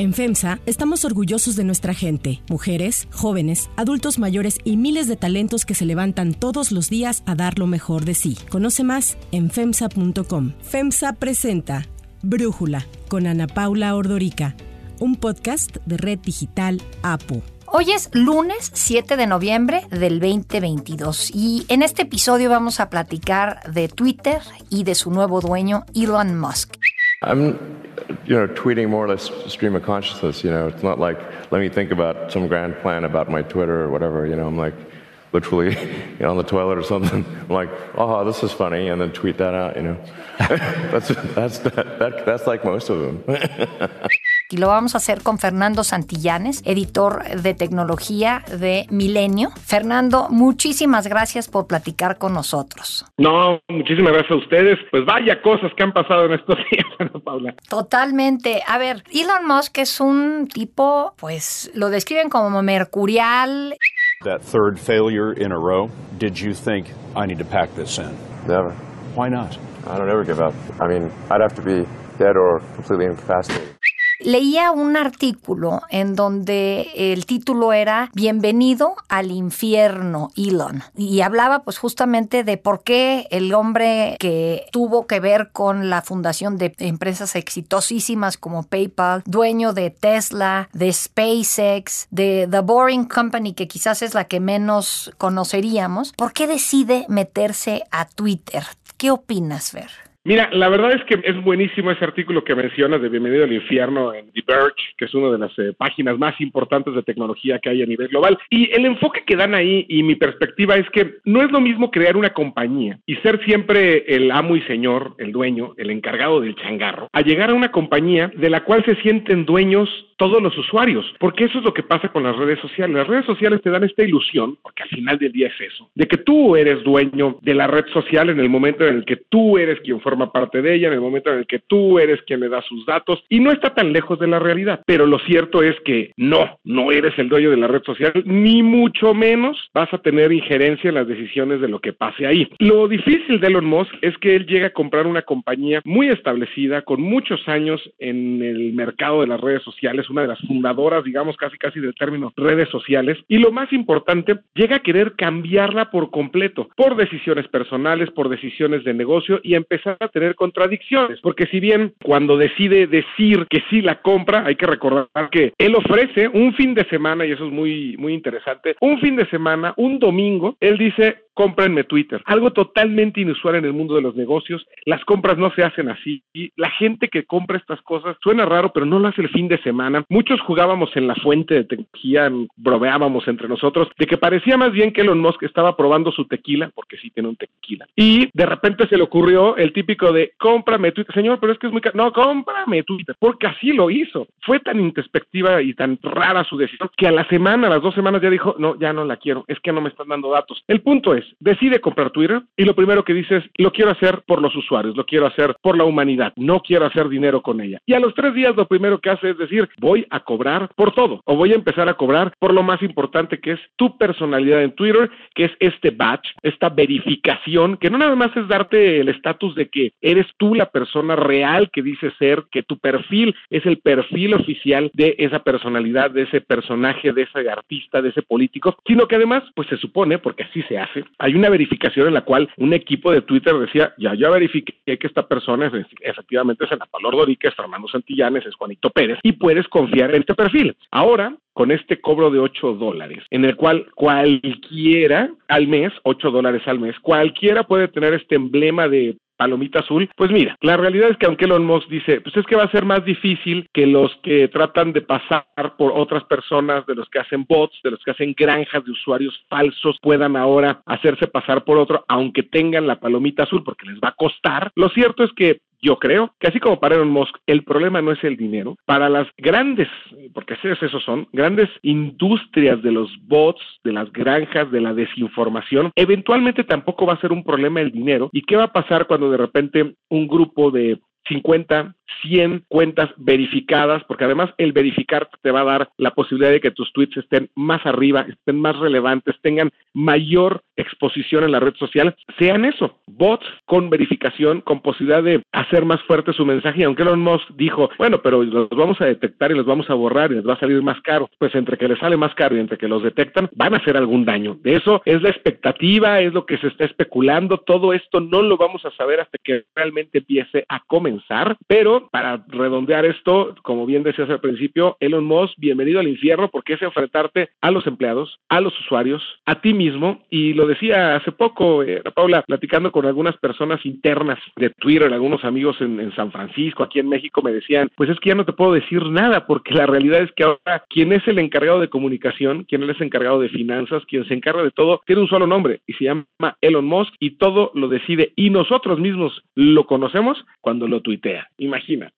En FEMSA estamos orgullosos de nuestra gente, mujeres, jóvenes, adultos mayores y miles de talentos que se levantan todos los días a dar lo mejor de sí. Conoce más en FEMSA.com. FEMSA presenta Brújula con Ana Paula Ordorica, un podcast de Red Digital APO. Hoy es lunes 7 de noviembre del 2022 y en este episodio vamos a platicar de Twitter y de su nuevo dueño Elon Musk. I'm, you know, tweeting more or less stream of consciousness. You know, it's not like let me think about some grand plan about my Twitter or whatever. You know, I'm like literally you know, on the toilet or something. I'm like, oh, this is funny, and then tweet that out. You know, that's that's that, that, that's like most of them. Y lo vamos a hacer con Fernando Santillanes, editor de tecnología de Milenio. Fernando, muchísimas gracias por platicar con nosotros. No, muchísimas gracias a ustedes. Pues vaya cosas que han pasado en estos días, Ana Paula. Totalmente. A ver, Elon Musk es un tipo, pues lo describen como mercurial. That third failure in a row, did you think I need to pack this in? Never. Why not? I don't ever give up. I mean, I'd have to be dead or completely incapacitated. Leía un artículo en donde el título era Bienvenido al infierno, Elon. Y hablaba pues justamente de por qué el hombre que tuvo que ver con la fundación de empresas exitosísimas como PayPal, dueño de Tesla, de SpaceX, de The Boring Company, que quizás es la que menos conoceríamos, ¿por qué decide meterse a Twitter? ¿Qué opinas, Ver? Mira, la verdad es que es buenísimo ese artículo que mencionas de Bienvenido al Infierno en The Verge, que es una de las eh, páginas más importantes de tecnología que hay a nivel global. Y el enfoque que dan ahí y mi perspectiva es que no es lo mismo crear una compañía y ser siempre el amo y señor, el dueño, el encargado del changarro, a llegar a una compañía de la cual se sienten dueños todos los usuarios, porque eso es lo que pasa con las redes sociales. Las redes sociales te dan esta ilusión, porque al final del día es eso, de que tú eres dueño de la red social en el momento en el que tú eres quien forma parte de ella, en el momento en el que tú eres quien le da sus datos, y no está tan lejos de la realidad. Pero lo cierto es que no, no eres el dueño de la red social, ni mucho menos vas a tener injerencia en las decisiones de lo que pase ahí. Lo difícil de Elon Musk es que él llega a comprar una compañía muy establecida, con muchos años en el mercado de las redes sociales, una de las fundadoras, digamos, casi casi del término redes sociales, y lo más importante, llega a querer cambiarla por completo, por decisiones personales, por decisiones de negocio y empezar a tener contradicciones, porque si bien cuando decide decir que sí la compra, hay que recordar que él ofrece un fin de semana, y eso es muy, muy interesante, un fin de semana, un domingo, él dice, cómprenme Twitter. Algo totalmente inusual en el mundo de los negocios. Las compras no se hacen así. Y la gente que compra estas cosas suena raro, pero no lo hace el fin de semana. Muchos jugábamos en la fuente de tecnología, bromeábamos entre nosotros, de que parecía más bien que Elon Musk estaba probando su tequila, porque sí tiene un tequila. Y de repente se le ocurrió el de cómprame Twitter. Señor, pero es que es muy caro. No, cómprame Twitter, porque así lo hizo. Fue tan introspectiva y tan rara su decisión que a la semana, a las dos semanas ya dijo, no, ya no la quiero, es que no me están dando datos. El punto es, decide comprar Twitter y lo primero que dice es, lo quiero hacer por los usuarios, lo quiero hacer por la humanidad, no quiero hacer dinero con ella. Y a los tres días lo primero que hace es decir, voy a cobrar por todo o voy a empezar a cobrar por lo más importante que es tu personalidad en Twitter, que es este batch, esta verificación, que no nada más es darte el estatus de que eres tú la persona real que dice ser, que tu perfil es el perfil oficial de esa personalidad, de ese personaje, de ese artista, de ese político, sino que además, pues se supone, porque así se hace, hay una verificación en la cual un equipo de Twitter decía, ya ya verifiqué que esta persona es, efectivamente es Ana Paula Ordorica, es Fernando Santillanes, es Juanito Pérez, y puedes confiar en este perfil. Ahora, con este cobro de 8 dólares, en el cual cualquiera al mes, 8 dólares al mes, cualquiera puede tener este emblema de palomita azul, pues mira, la realidad es que aunque Elon Musk dice, pues es que va a ser más difícil que los que tratan de pasar por otras personas, de los que hacen bots, de los que hacen granjas de usuarios falsos, puedan ahora hacerse pasar por otro, aunque tengan la palomita azul, porque les va a costar. Lo cierto es que yo creo que así como para Elon Musk, el problema no es el dinero. Para las grandes, porque esos son, grandes industrias de los bots, de las granjas, de la desinformación, eventualmente tampoco va a ser un problema el dinero. ¿Y qué va a pasar cuando de repente un grupo de 50, 100 cuentas verificadas, porque además el verificar te va a dar la posibilidad de que tus tweets estén más arriba, estén más relevantes, tengan mayor exposición en la red social, sean eso, bots con verificación, con posibilidad de hacer más fuerte su mensaje. Y aunque Elon Musk dijo, bueno, pero los vamos a detectar y los vamos a borrar y les va a salir más caro, pues entre que les sale más caro y entre que los detectan, van a hacer algún daño. De eso es la expectativa, es lo que se está especulando. Todo esto no lo vamos a saber hasta que realmente empiece a comenzar, pero para redondear esto, como bien decías al principio, Elon Musk, bienvenido al infierno porque es enfrentarte a los empleados, a los usuarios, a ti mismo. Y lo decía hace poco, eh, Paula, platicando con algunas personas internas de Twitter, algunos amigos en, San Francisco, aquí en México, me decían, pues es que ya no te puedo decir nada porque la realidad es que ahora quien es el encargado de comunicación, quien es el encargado de finanzas, quien se encarga de todo, tiene un solo nombre y se llama Elon Musk y todo lo decide y nosotros mismos lo conocemos cuando lo tuitea. Imagínate.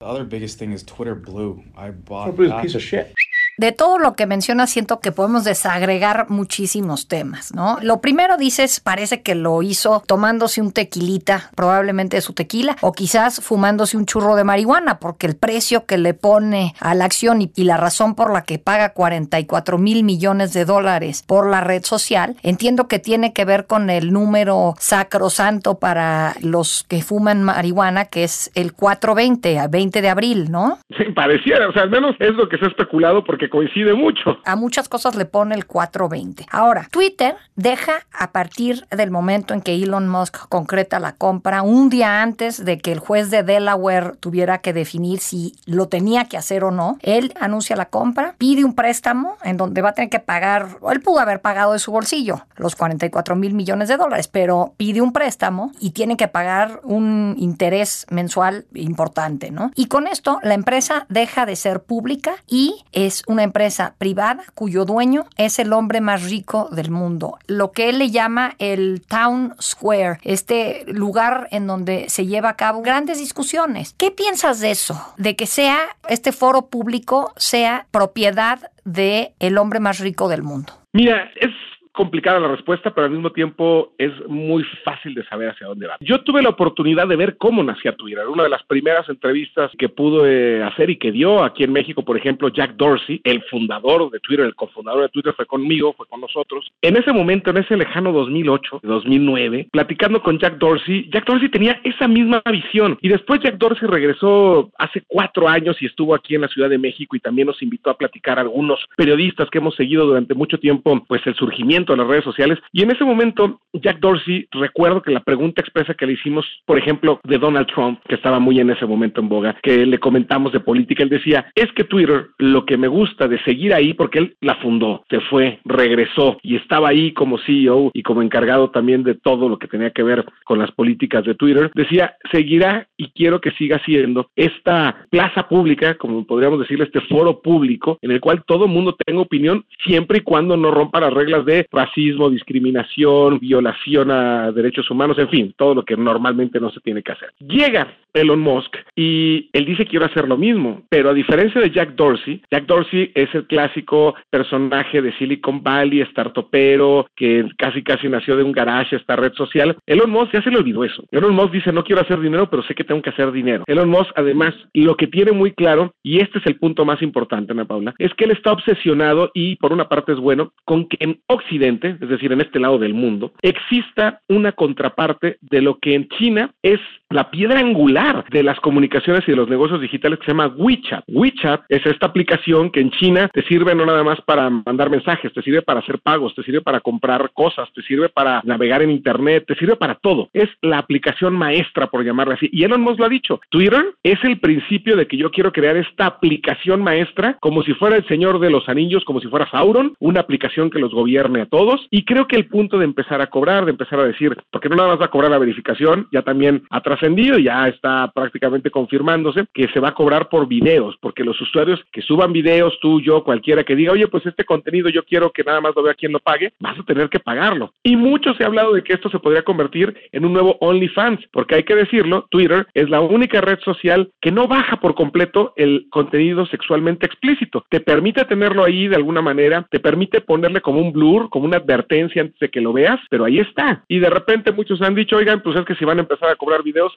The other biggest thing is Twitter Blue. I bought Blue's a piece of shit. De todo lo que menciona, siento que podemos desagregar muchísimos temas, ¿no? Lo primero dices, parece que lo hizo tomándose un tequilita, probablemente su tequila, o quizás fumándose un churro de marihuana, porque el precio que le pone a la acción y, y la razón por la que paga 44 mil millones de dólares por la red social, entiendo que tiene que ver con el número sacrosanto para los que fuman marihuana, que es el 420, a 20 de abril, ¿no? Sí, pareciera, o sea, al menos es lo que se ha especulado porque coincide mucho. a muchas cosas le pone el 420. Ahora, Twitter deja a partir del momento en que Elon Musk concreta la compra, un día antes de que el juez de Delaware tuviera que definir si lo tenía que hacer o no, él anuncia la compra, pide un préstamo en donde va a tener que pagar, él pudo haber pagado de su bolsillo los 44 mil millones de dólares, pero pide un préstamo y tiene que pagar un interés mensual importante, ¿no? Y con esto la empresa deja de ser pública y es una empresa privada cuyo dueño es el hombre más rico del mundo. Lo que él le llama el Town Square, este lugar en donde se lleva a cabo grandes discusiones. ¿Qué piensas de eso? De que sea este foro público sea propiedad de el hombre más rico del mundo. Mira, es complicada la respuesta, pero al mismo tiempo es muy fácil de saber hacia dónde va. Yo tuve la oportunidad de ver cómo nacía Twitter. Una de las primeras entrevistas que pude hacer y que dio aquí en México, por ejemplo, Jack Dorsey, el fundador de Twitter, el cofundador de Twitter, fue conmigo, fue con nosotros. En ese momento, en ese lejano 2008, 2009, platicando con Jack Dorsey, Jack Dorsey tenía esa misma visión. Y después Jack Dorsey regresó hace cuatro años y estuvo aquí en la Ciudad de México y también nos invitó a platicar a algunos periodistas que hemos seguido durante mucho tiempo, pues el surgimiento de las redes sociales. Y en ese momento, Jack Dorsey, recuerdo que la pregunta expresa que le hicimos, por ejemplo, de Donald Trump, que estaba muy en ese momento en boga, que le comentamos de política, él decía, es que Twitter, lo que me gusta de seguir ahí, porque él la fundó, se fue, regresó y estaba ahí como CEO y como encargado también de todo lo que tenía que ver con las políticas de Twitter, decía, seguirá y quiero que siga siendo esta plaza pública, como podríamos decirle, este foro público, en el cual todo mundo tenga opinión, siempre y cuando no rompa las reglas de racismo, discriminación, violación a derechos humanos, en fin, todo lo que normalmente no se tiene que hacer. Llega Elon Musk y él dice quiero hacer lo mismo, pero a diferencia de Jack Dorsey, Jack Dorsey es el clásico personaje de Silicon Valley, startupero, que casi casi nació de un garage esta red social. Elon Musk ya se le olvidó eso. Elon Musk dice no quiero hacer dinero, pero sé que tengo que hacer dinero. Elon Musk además lo que tiene muy claro, y este es el punto más importante, Ana Paula, es que él está obsesionado y por una parte es bueno con que en Occidente, es decir, en este lado del mundo, exista una contraparte de lo que en China es la piedra angular de las comunicaciones y de los negocios digitales que se llama WeChat. WeChat es esta aplicación que en China te sirve no nada más para mandar mensajes, te sirve para hacer pagos, te sirve para comprar cosas, te sirve para navegar en Internet, te sirve para todo. Es la aplicación maestra, por llamarla así. Y Elon Musk lo ha dicho. Twitter es el principio de que yo quiero crear esta aplicación maestra como si fuera el Señor de los Anillos, como si fuera Sauron, una aplicación que los gobierne a todos. Y creo que el punto de empezar a cobrar, de empezar a decir, porque no nada más va a cobrar la verificación, ya también ha trascendido, ya prácticamente confirmándose que se va a cobrar por videos, porque los usuarios que suban videos, tú, yo, cualquiera que diga, oye, pues este contenido yo quiero que nada más lo vea quien lo pague, vas a tener que pagarlo. Y mucho se ha hablado de que esto se podría convertir en un nuevo OnlyFans, porque hay que decirlo, Twitter es la única red social que no baja por completo el contenido sexualmente explícito. Te permite tenerlo ahí de alguna manera, te permite ponerle como un blur, como una advertencia antes de que lo veas, pero ahí está. Y de repente muchos han dicho, oigan, pues es que si van a empezar a cobrar videos,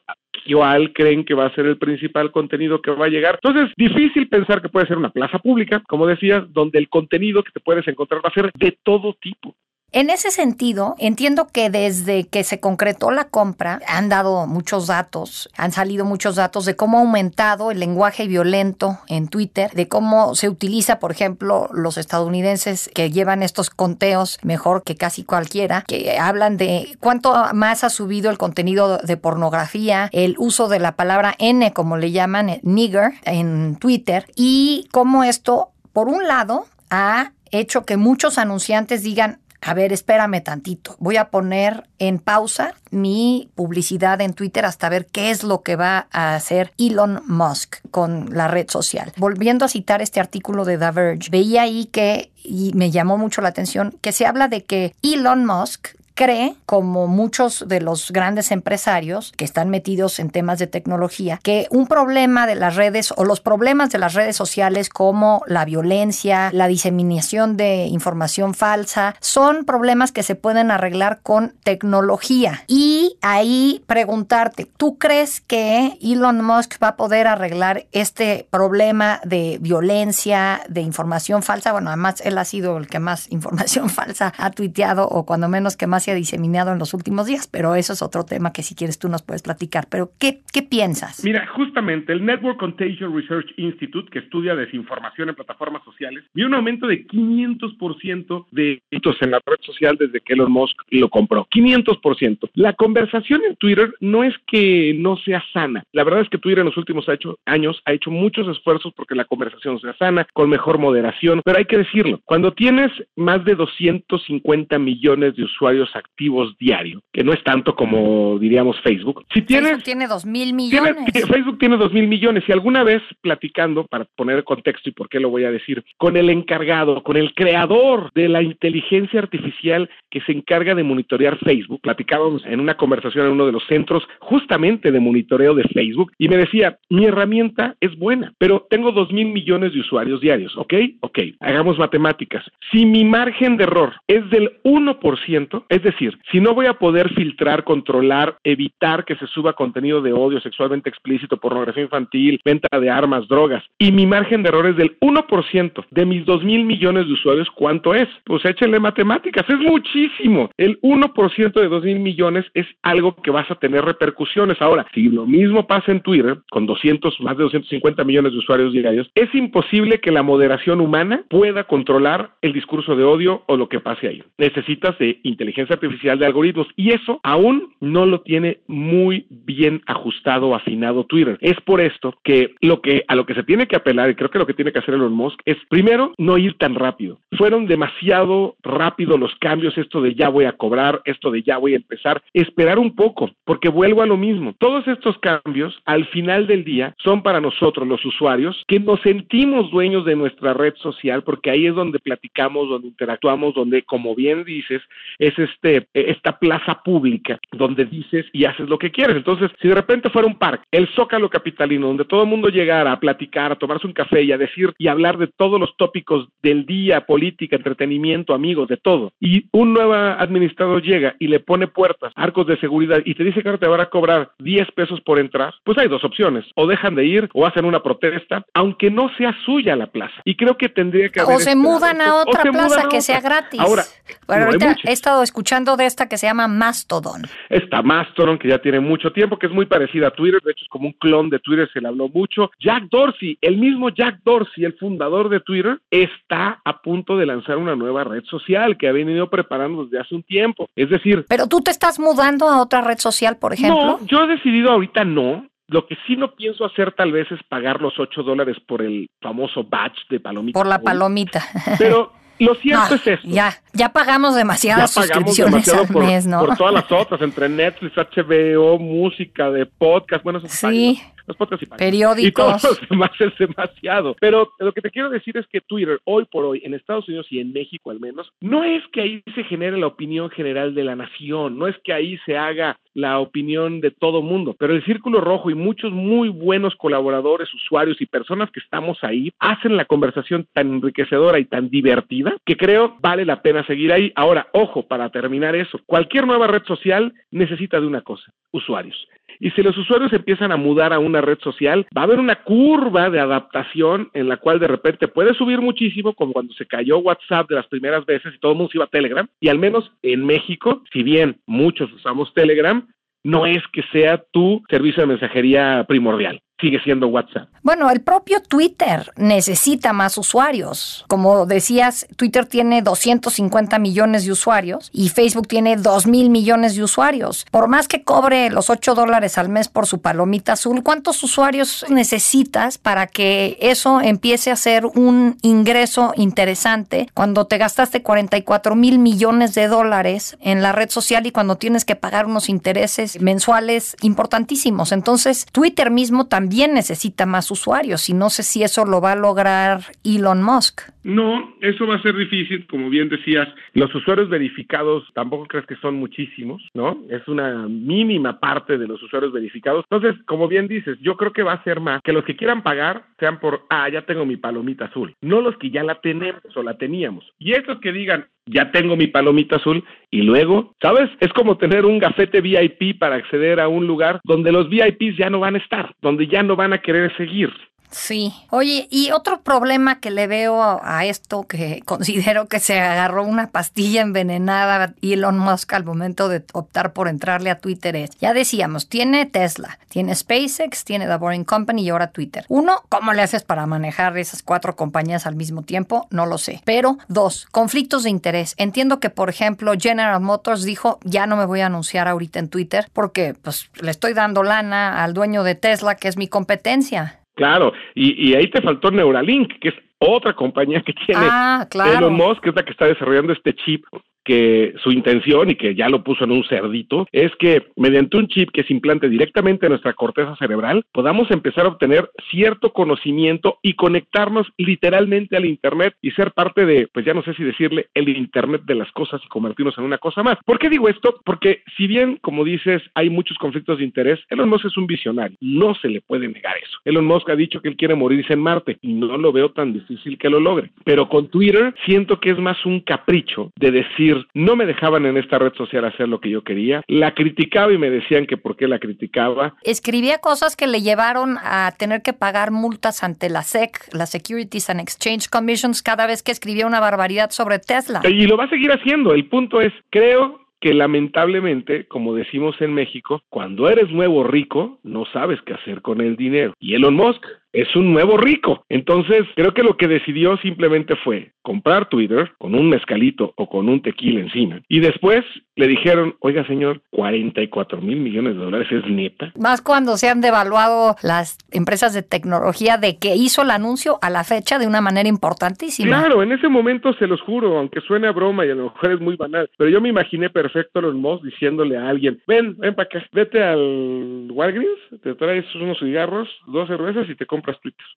yo a creen que va a ser el principal contenido que va a llegar. Entonces, difícil pensar que puede ser una plaza pública, como decías, donde el contenido que te puedes encontrar va a ser de todo tipo. En ese sentido, entiendo que desde que se concretó la compra han dado muchos datos, han salido muchos datos de cómo ha aumentado el lenguaje violento en Twitter, de cómo se utiliza, por ejemplo, los estadounidenses que llevan estos conteos mejor que casi cualquiera, que hablan de cuánto más ha subido el contenido de pornografía, el uso de la palabra N, como le llaman, nigger, en Twitter, y cómo esto, por un lado, ha hecho que muchos anunciantes digan, a ver, espérame tantito, voy a poner en pausa mi publicidad en Twitter hasta ver qué es lo que va a hacer Elon Musk con la red social. Volviendo a citar este artículo de The Verge, veía ahí que, y me llamó mucho la atención, que se habla de que Elon Musk cree, como muchos de los grandes empresarios que están metidos en temas de tecnología, que un problema de las redes o los problemas de las redes sociales como la violencia, la diseminación de información falsa, son problemas que se pueden arreglar con tecnología. Y ahí preguntarte, ¿tú crees que Elon Musk va a poder arreglar este problema de violencia, de información falsa? Bueno, además él ha sido el que más información falsa ha tuiteado o cuando menos que más ha diseminado en los últimos días, pero eso es otro tema que si quieres tú nos puedes platicar. Pero ¿qué, qué piensas? Mira, justamente el Network Contagion Research Institute, que estudia desinformación en plataformas sociales, vio un aumento de 500% de hitos en la red social desde que Elon Musk lo compró. 500%. La conversación en Twitter no es que no sea sana. La verdad es que Twitter en los últimos años ha hecho muchos esfuerzos porque la conversación sea sana, con mejor moderación, pero hay que decirlo, cuando tienes más de 250 millones de usuarios activos diario, que no es tanto como diríamos Facebook. Si tienes, Facebook tiene dos mil millones. Facebook tiene dos mil millones. Y alguna vez platicando, para poner contexto y por qué lo voy a decir, con el encargado, con el creador de la inteligencia artificial que se encarga de monitorear Facebook, platicábamos en una conversación en uno de los centros justamente de monitoreo de Facebook y me decía, mi herramienta es buena, pero tengo dos mil millones de usuarios diarios, ¿ok? Ok, hagamos matemáticas. Si mi margen de error es del 1%, es decir, si no voy a poder filtrar, controlar, evitar que se suba contenido de odio sexualmente explícito, pornografía infantil, venta de armas, drogas, y mi margen de error es del 1% de mis 2 mil millones de usuarios, ¿cuánto es? Pues échenle matemáticas, es muchísimo. El 1% de 2 mil millones es algo que vas a tener repercusiones. Ahora, si lo mismo pasa en Twitter, con 200, más de 250 millones de usuarios diarios, es imposible que la moderación humana pueda controlar el discurso de odio o lo que pase ahí. Necesitas de inteligencia artificial de algoritmos y eso aún no lo tiene muy bien ajustado, afinado Twitter. Es por esto que lo que a lo que se tiene que apelar y creo que lo que tiene que hacer Elon Musk es primero no ir tan rápido. Fueron demasiado rápido los cambios, esto de ya voy a cobrar, esto de ya voy a empezar, esperar un poco, porque vuelvo a lo mismo. Todos estos cambios al final del día son para nosotros los usuarios que nos sentimos dueños de nuestra red social porque ahí es donde platicamos, donde interactuamos, donde como bien dices, es este este, esta plaza pública donde dices y haces lo que quieres. Entonces, si de repente fuera un parque, el Zócalo Capitalino, donde todo el mundo llegara a platicar, a tomarse un café y a decir y hablar de todos los tópicos del día, política, entretenimiento, amigos, de todo, y un nuevo administrador llega y le pone puertas, arcos de seguridad y te dice que ahora te van a cobrar 10 pesos por entrar, pues hay dos opciones, o dejan de ir o hacen una protesta, aunque no sea suya la plaza. Y creo que tendría que haber... O se mudan a otra plaza que sea gratis. Ahora, bueno, ahorita he estado escuchando de esta que se llama Mastodon. Está Mastodon, que ya tiene mucho tiempo, que es muy parecida a Twitter, de hecho es como un clon de Twitter, se le habló mucho. Jack Dorsey, el mismo Jack Dorsey, el fundador de Twitter, está a punto de lanzar una nueva red social que ha venido preparando desde hace un tiempo. Es decir... Pero tú te estás mudando a otra red social, por ejemplo. No, yo he decidido ahorita no, lo que sí no pienso hacer tal vez es pagar los 8 dólares por el famoso badge de palomita. Por la palomita. Pero lo cierto es esto. Ya, ya pagamos demasiadas suscripciones al por, mes, ¿no? Por todas las otras, entre Netflix, HBO, música, de podcast, bueno, sí. Los podcasts y periódicos. Y todo lo demás es demasiado. Pero lo que te quiero decir es que Twitter, hoy por hoy, en Estados Unidos y en México al menos, no es que ahí se genere la opinión general de la nación, no es que ahí se haga la opinión de todo mundo, pero el Círculo Rojo y muchos muy buenos colaboradores, usuarios y personas que estamos ahí hacen la conversación tan enriquecedora y tan divertida que creo vale la pena seguir ahí. Ahora, ojo, para terminar eso, cualquier nueva red social necesita de una cosa, usuarios. Y si los usuarios empiezan a mudar a una red social, va a haber una curva de adaptación en la cual de repente puede subir muchísimo, como cuando se cayó WhatsApp de las primeras veces y todo el mundo se iba a Telegram. Y al menos en México, si bien muchos usamos Telegram, no es que sea tu servicio de mensajería primordial sigue siendo WhatsApp. Bueno, el propio Twitter necesita más usuarios. Como decías, Twitter tiene 250 millones de usuarios y Facebook tiene 2 mil millones de usuarios. Por más que cobre los 8 dólares al mes por su palomita azul, ¿cuántos usuarios necesitas para que eso empiece a ser un ingreso interesante cuando te gastaste 44 mil millones de dólares en la red social y cuando tienes que pagar unos intereses mensuales importantísimos? Entonces, Twitter mismo también también necesita más usuarios y no sé si eso lo va a lograr Elon Musk. No, eso va a ser difícil, como bien decías, los usuarios verificados tampoco crees que son muchísimos, ¿no? Es una mínima parte de los usuarios verificados. Entonces, como bien dices, yo creo que va a ser más que los que quieran pagar sean por, ah, ya tengo mi palomita azul, no los que ya la tenemos o la teníamos. Y estos que digan, ya tengo mi palomita azul y luego, ¿sabes? Es como tener un gafete VIP para acceder a un lugar donde los VIPs ya no van a estar, donde ya no van a querer seguir. Sí. Oye, y otro problema que le veo a esto, que considero que se agarró una pastilla envenenada Elon Musk al momento de optar por entrarle a Twitter es, ya decíamos, tiene Tesla, tiene SpaceX, tiene The Boring Company y ahora Twitter. Uno, ¿cómo le haces para manejar esas cuatro compañías al mismo tiempo? No lo sé. Pero dos, conflictos de interés. Entiendo que, por ejemplo, General Motors dijo, ya no me voy a anunciar ahorita en Twitter porque pues le estoy dando lana al dueño de Tesla, que es mi competencia. Claro, y, y ahí te faltó Neuralink, que es otra compañía que tiene ah, claro. Elon Musk, que es la que está desarrollando este chip que su intención, y que ya lo puso en un cerdito, es que mediante un chip que se implante directamente en nuestra corteza cerebral, podamos empezar a obtener cierto conocimiento y conectarnos literalmente al Internet y ser parte de, pues ya no sé si decirle, el Internet de las cosas y convertirnos en una cosa más. ¿Por qué digo esto? Porque si bien, como dices, hay muchos conflictos de interés, Elon Musk es un visionario, no se le puede negar eso. Elon Musk ha dicho que él quiere morirse en Marte y no lo veo tan difícil que lo logre. Pero con Twitter siento que es más un capricho de decir, no me dejaban en esta red social hacer lo que yo quería, la criticaba y me decían que por qué la criticaba. Escribía cosas que le llevaron a tener que pagar multas ante la SEC, la Securities and Exchange Commissions, cada vez que escribía una barbaridad sobre Tesla. Y lo va a seguir haciendo. El punto es, creo que lamentablemente, como decimos en México, cuando eres nuevo rico, no sabes qué hacer con el dinero. Y Elon Musk es un nuevo rico. Entonces, creo que lo que decidió simplemente fue comprar Twitter con un mezcalito o con un tequila encima. Y después le dijeron, oiga señor, 44 mil millones de dólares es neta. Más cuando se han devaluado las empresas de tecnología de que hizo el anuncio a la fecha de una manera importantísima. Claro, en ese momento se los juro, aunque suene a broma y a lo mejor es muy banal, pero yo me imaginé perfecto a los Moss diciéndole a alguien, ven, ven para acá, vete al Walgreens, te traes unos cigarros, dos cervezas y te compras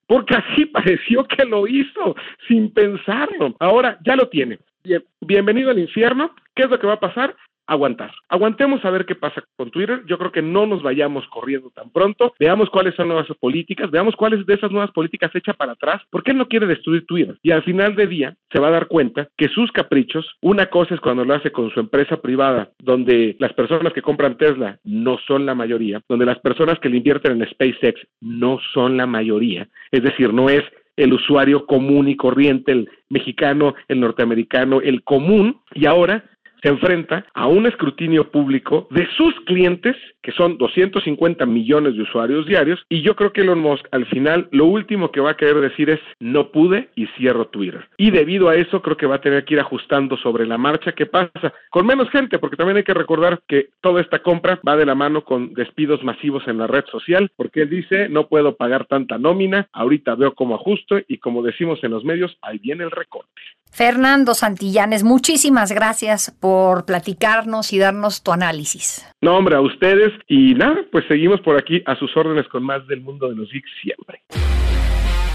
Porque así pareció que lo hizo, sin pensarlo. Ahora ya lo tiene. Bien, bienvenido al infierno. ¿Qué es lo que va a pasar? Aguantar. Aguantemos a ver qué pasa con Twitter. Yo creo que no nos vayamos corriendo tan pronto. Veamos cuáles son nuevas políticas, veamos cuáles de esas nuevas políticas echa para atrás. porque él no quiere destruir Twitter? Y al final de día se va a dar cuenta que sus caprichos, una cosa es cuando lo hace con su empresa privada, donde las personas que compran Tesla no son la mayoría, donde las personas que le invierten en SpaceX no son la mayoría. Es decir, no es el usuario común y corriente, el mexicano, el norteamericano, el común, y ahora se enfrenta a un escrutinio público de sus clientes, que son 250 millones de usuarios diarios, y yo creo que Elon Musk al final lo último que va a querer decir es no pude y cierro Twitter. Y debido a eso creo que va a tener que ir ajustando sobre la marcha qué pasa con menos gente, porque también hay que recordar que toda esta compra va de la mano con despidos masivos en la red social, porque él dice no puedo pagar tanta nómina, ahorita veo cómo ajusto y como decimos en los medios, ahí viene el recorte. Fernando Santillanes, muchísimas gracias por platicarnos y darnos tu análisis. No, hombre, a ustedes. Y nada, pues seguimos por aquí a sus órdenes con más del mundo de los geeks siempre.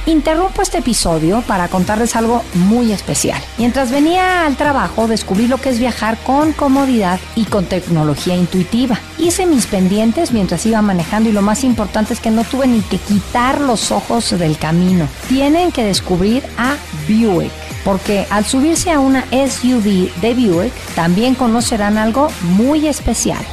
Interrumpo este episodio para contarles algo muy especial. Mientras venía al trabajo descubrí lo que es viajar con comodidad y con tecnología intuitiva. Hice mis pendientes mientras iba manejando y lo más importante es que no tuve ni que quitar los ojos del camino. Tienen que descubrir a Buick porque al subirse a una SUV de Buick también conocerán algo muy especial.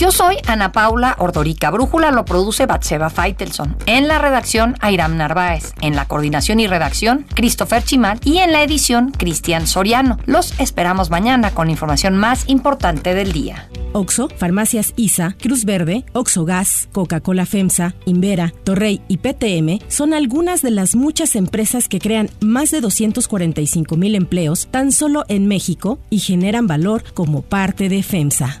Yo soy Ana Paula Ordorica. Brújula lo produce Batseba Feitelson. En la redacción, Airam Narváez. En la coordinación y redacción, Christopher Chimal. Y en la edición, Cristian Soriano. Los esperamos mañana con la información más importante del día. Oxo, Farmacias ISA, Cruz Verde, Oxo Gas, Coca-Cola FEMSA, Invera, Torrey y PTM son algunas de las muchas empresas que crean más de 245 mil empleos tan solo en México y generan valor como parte de FEMSA.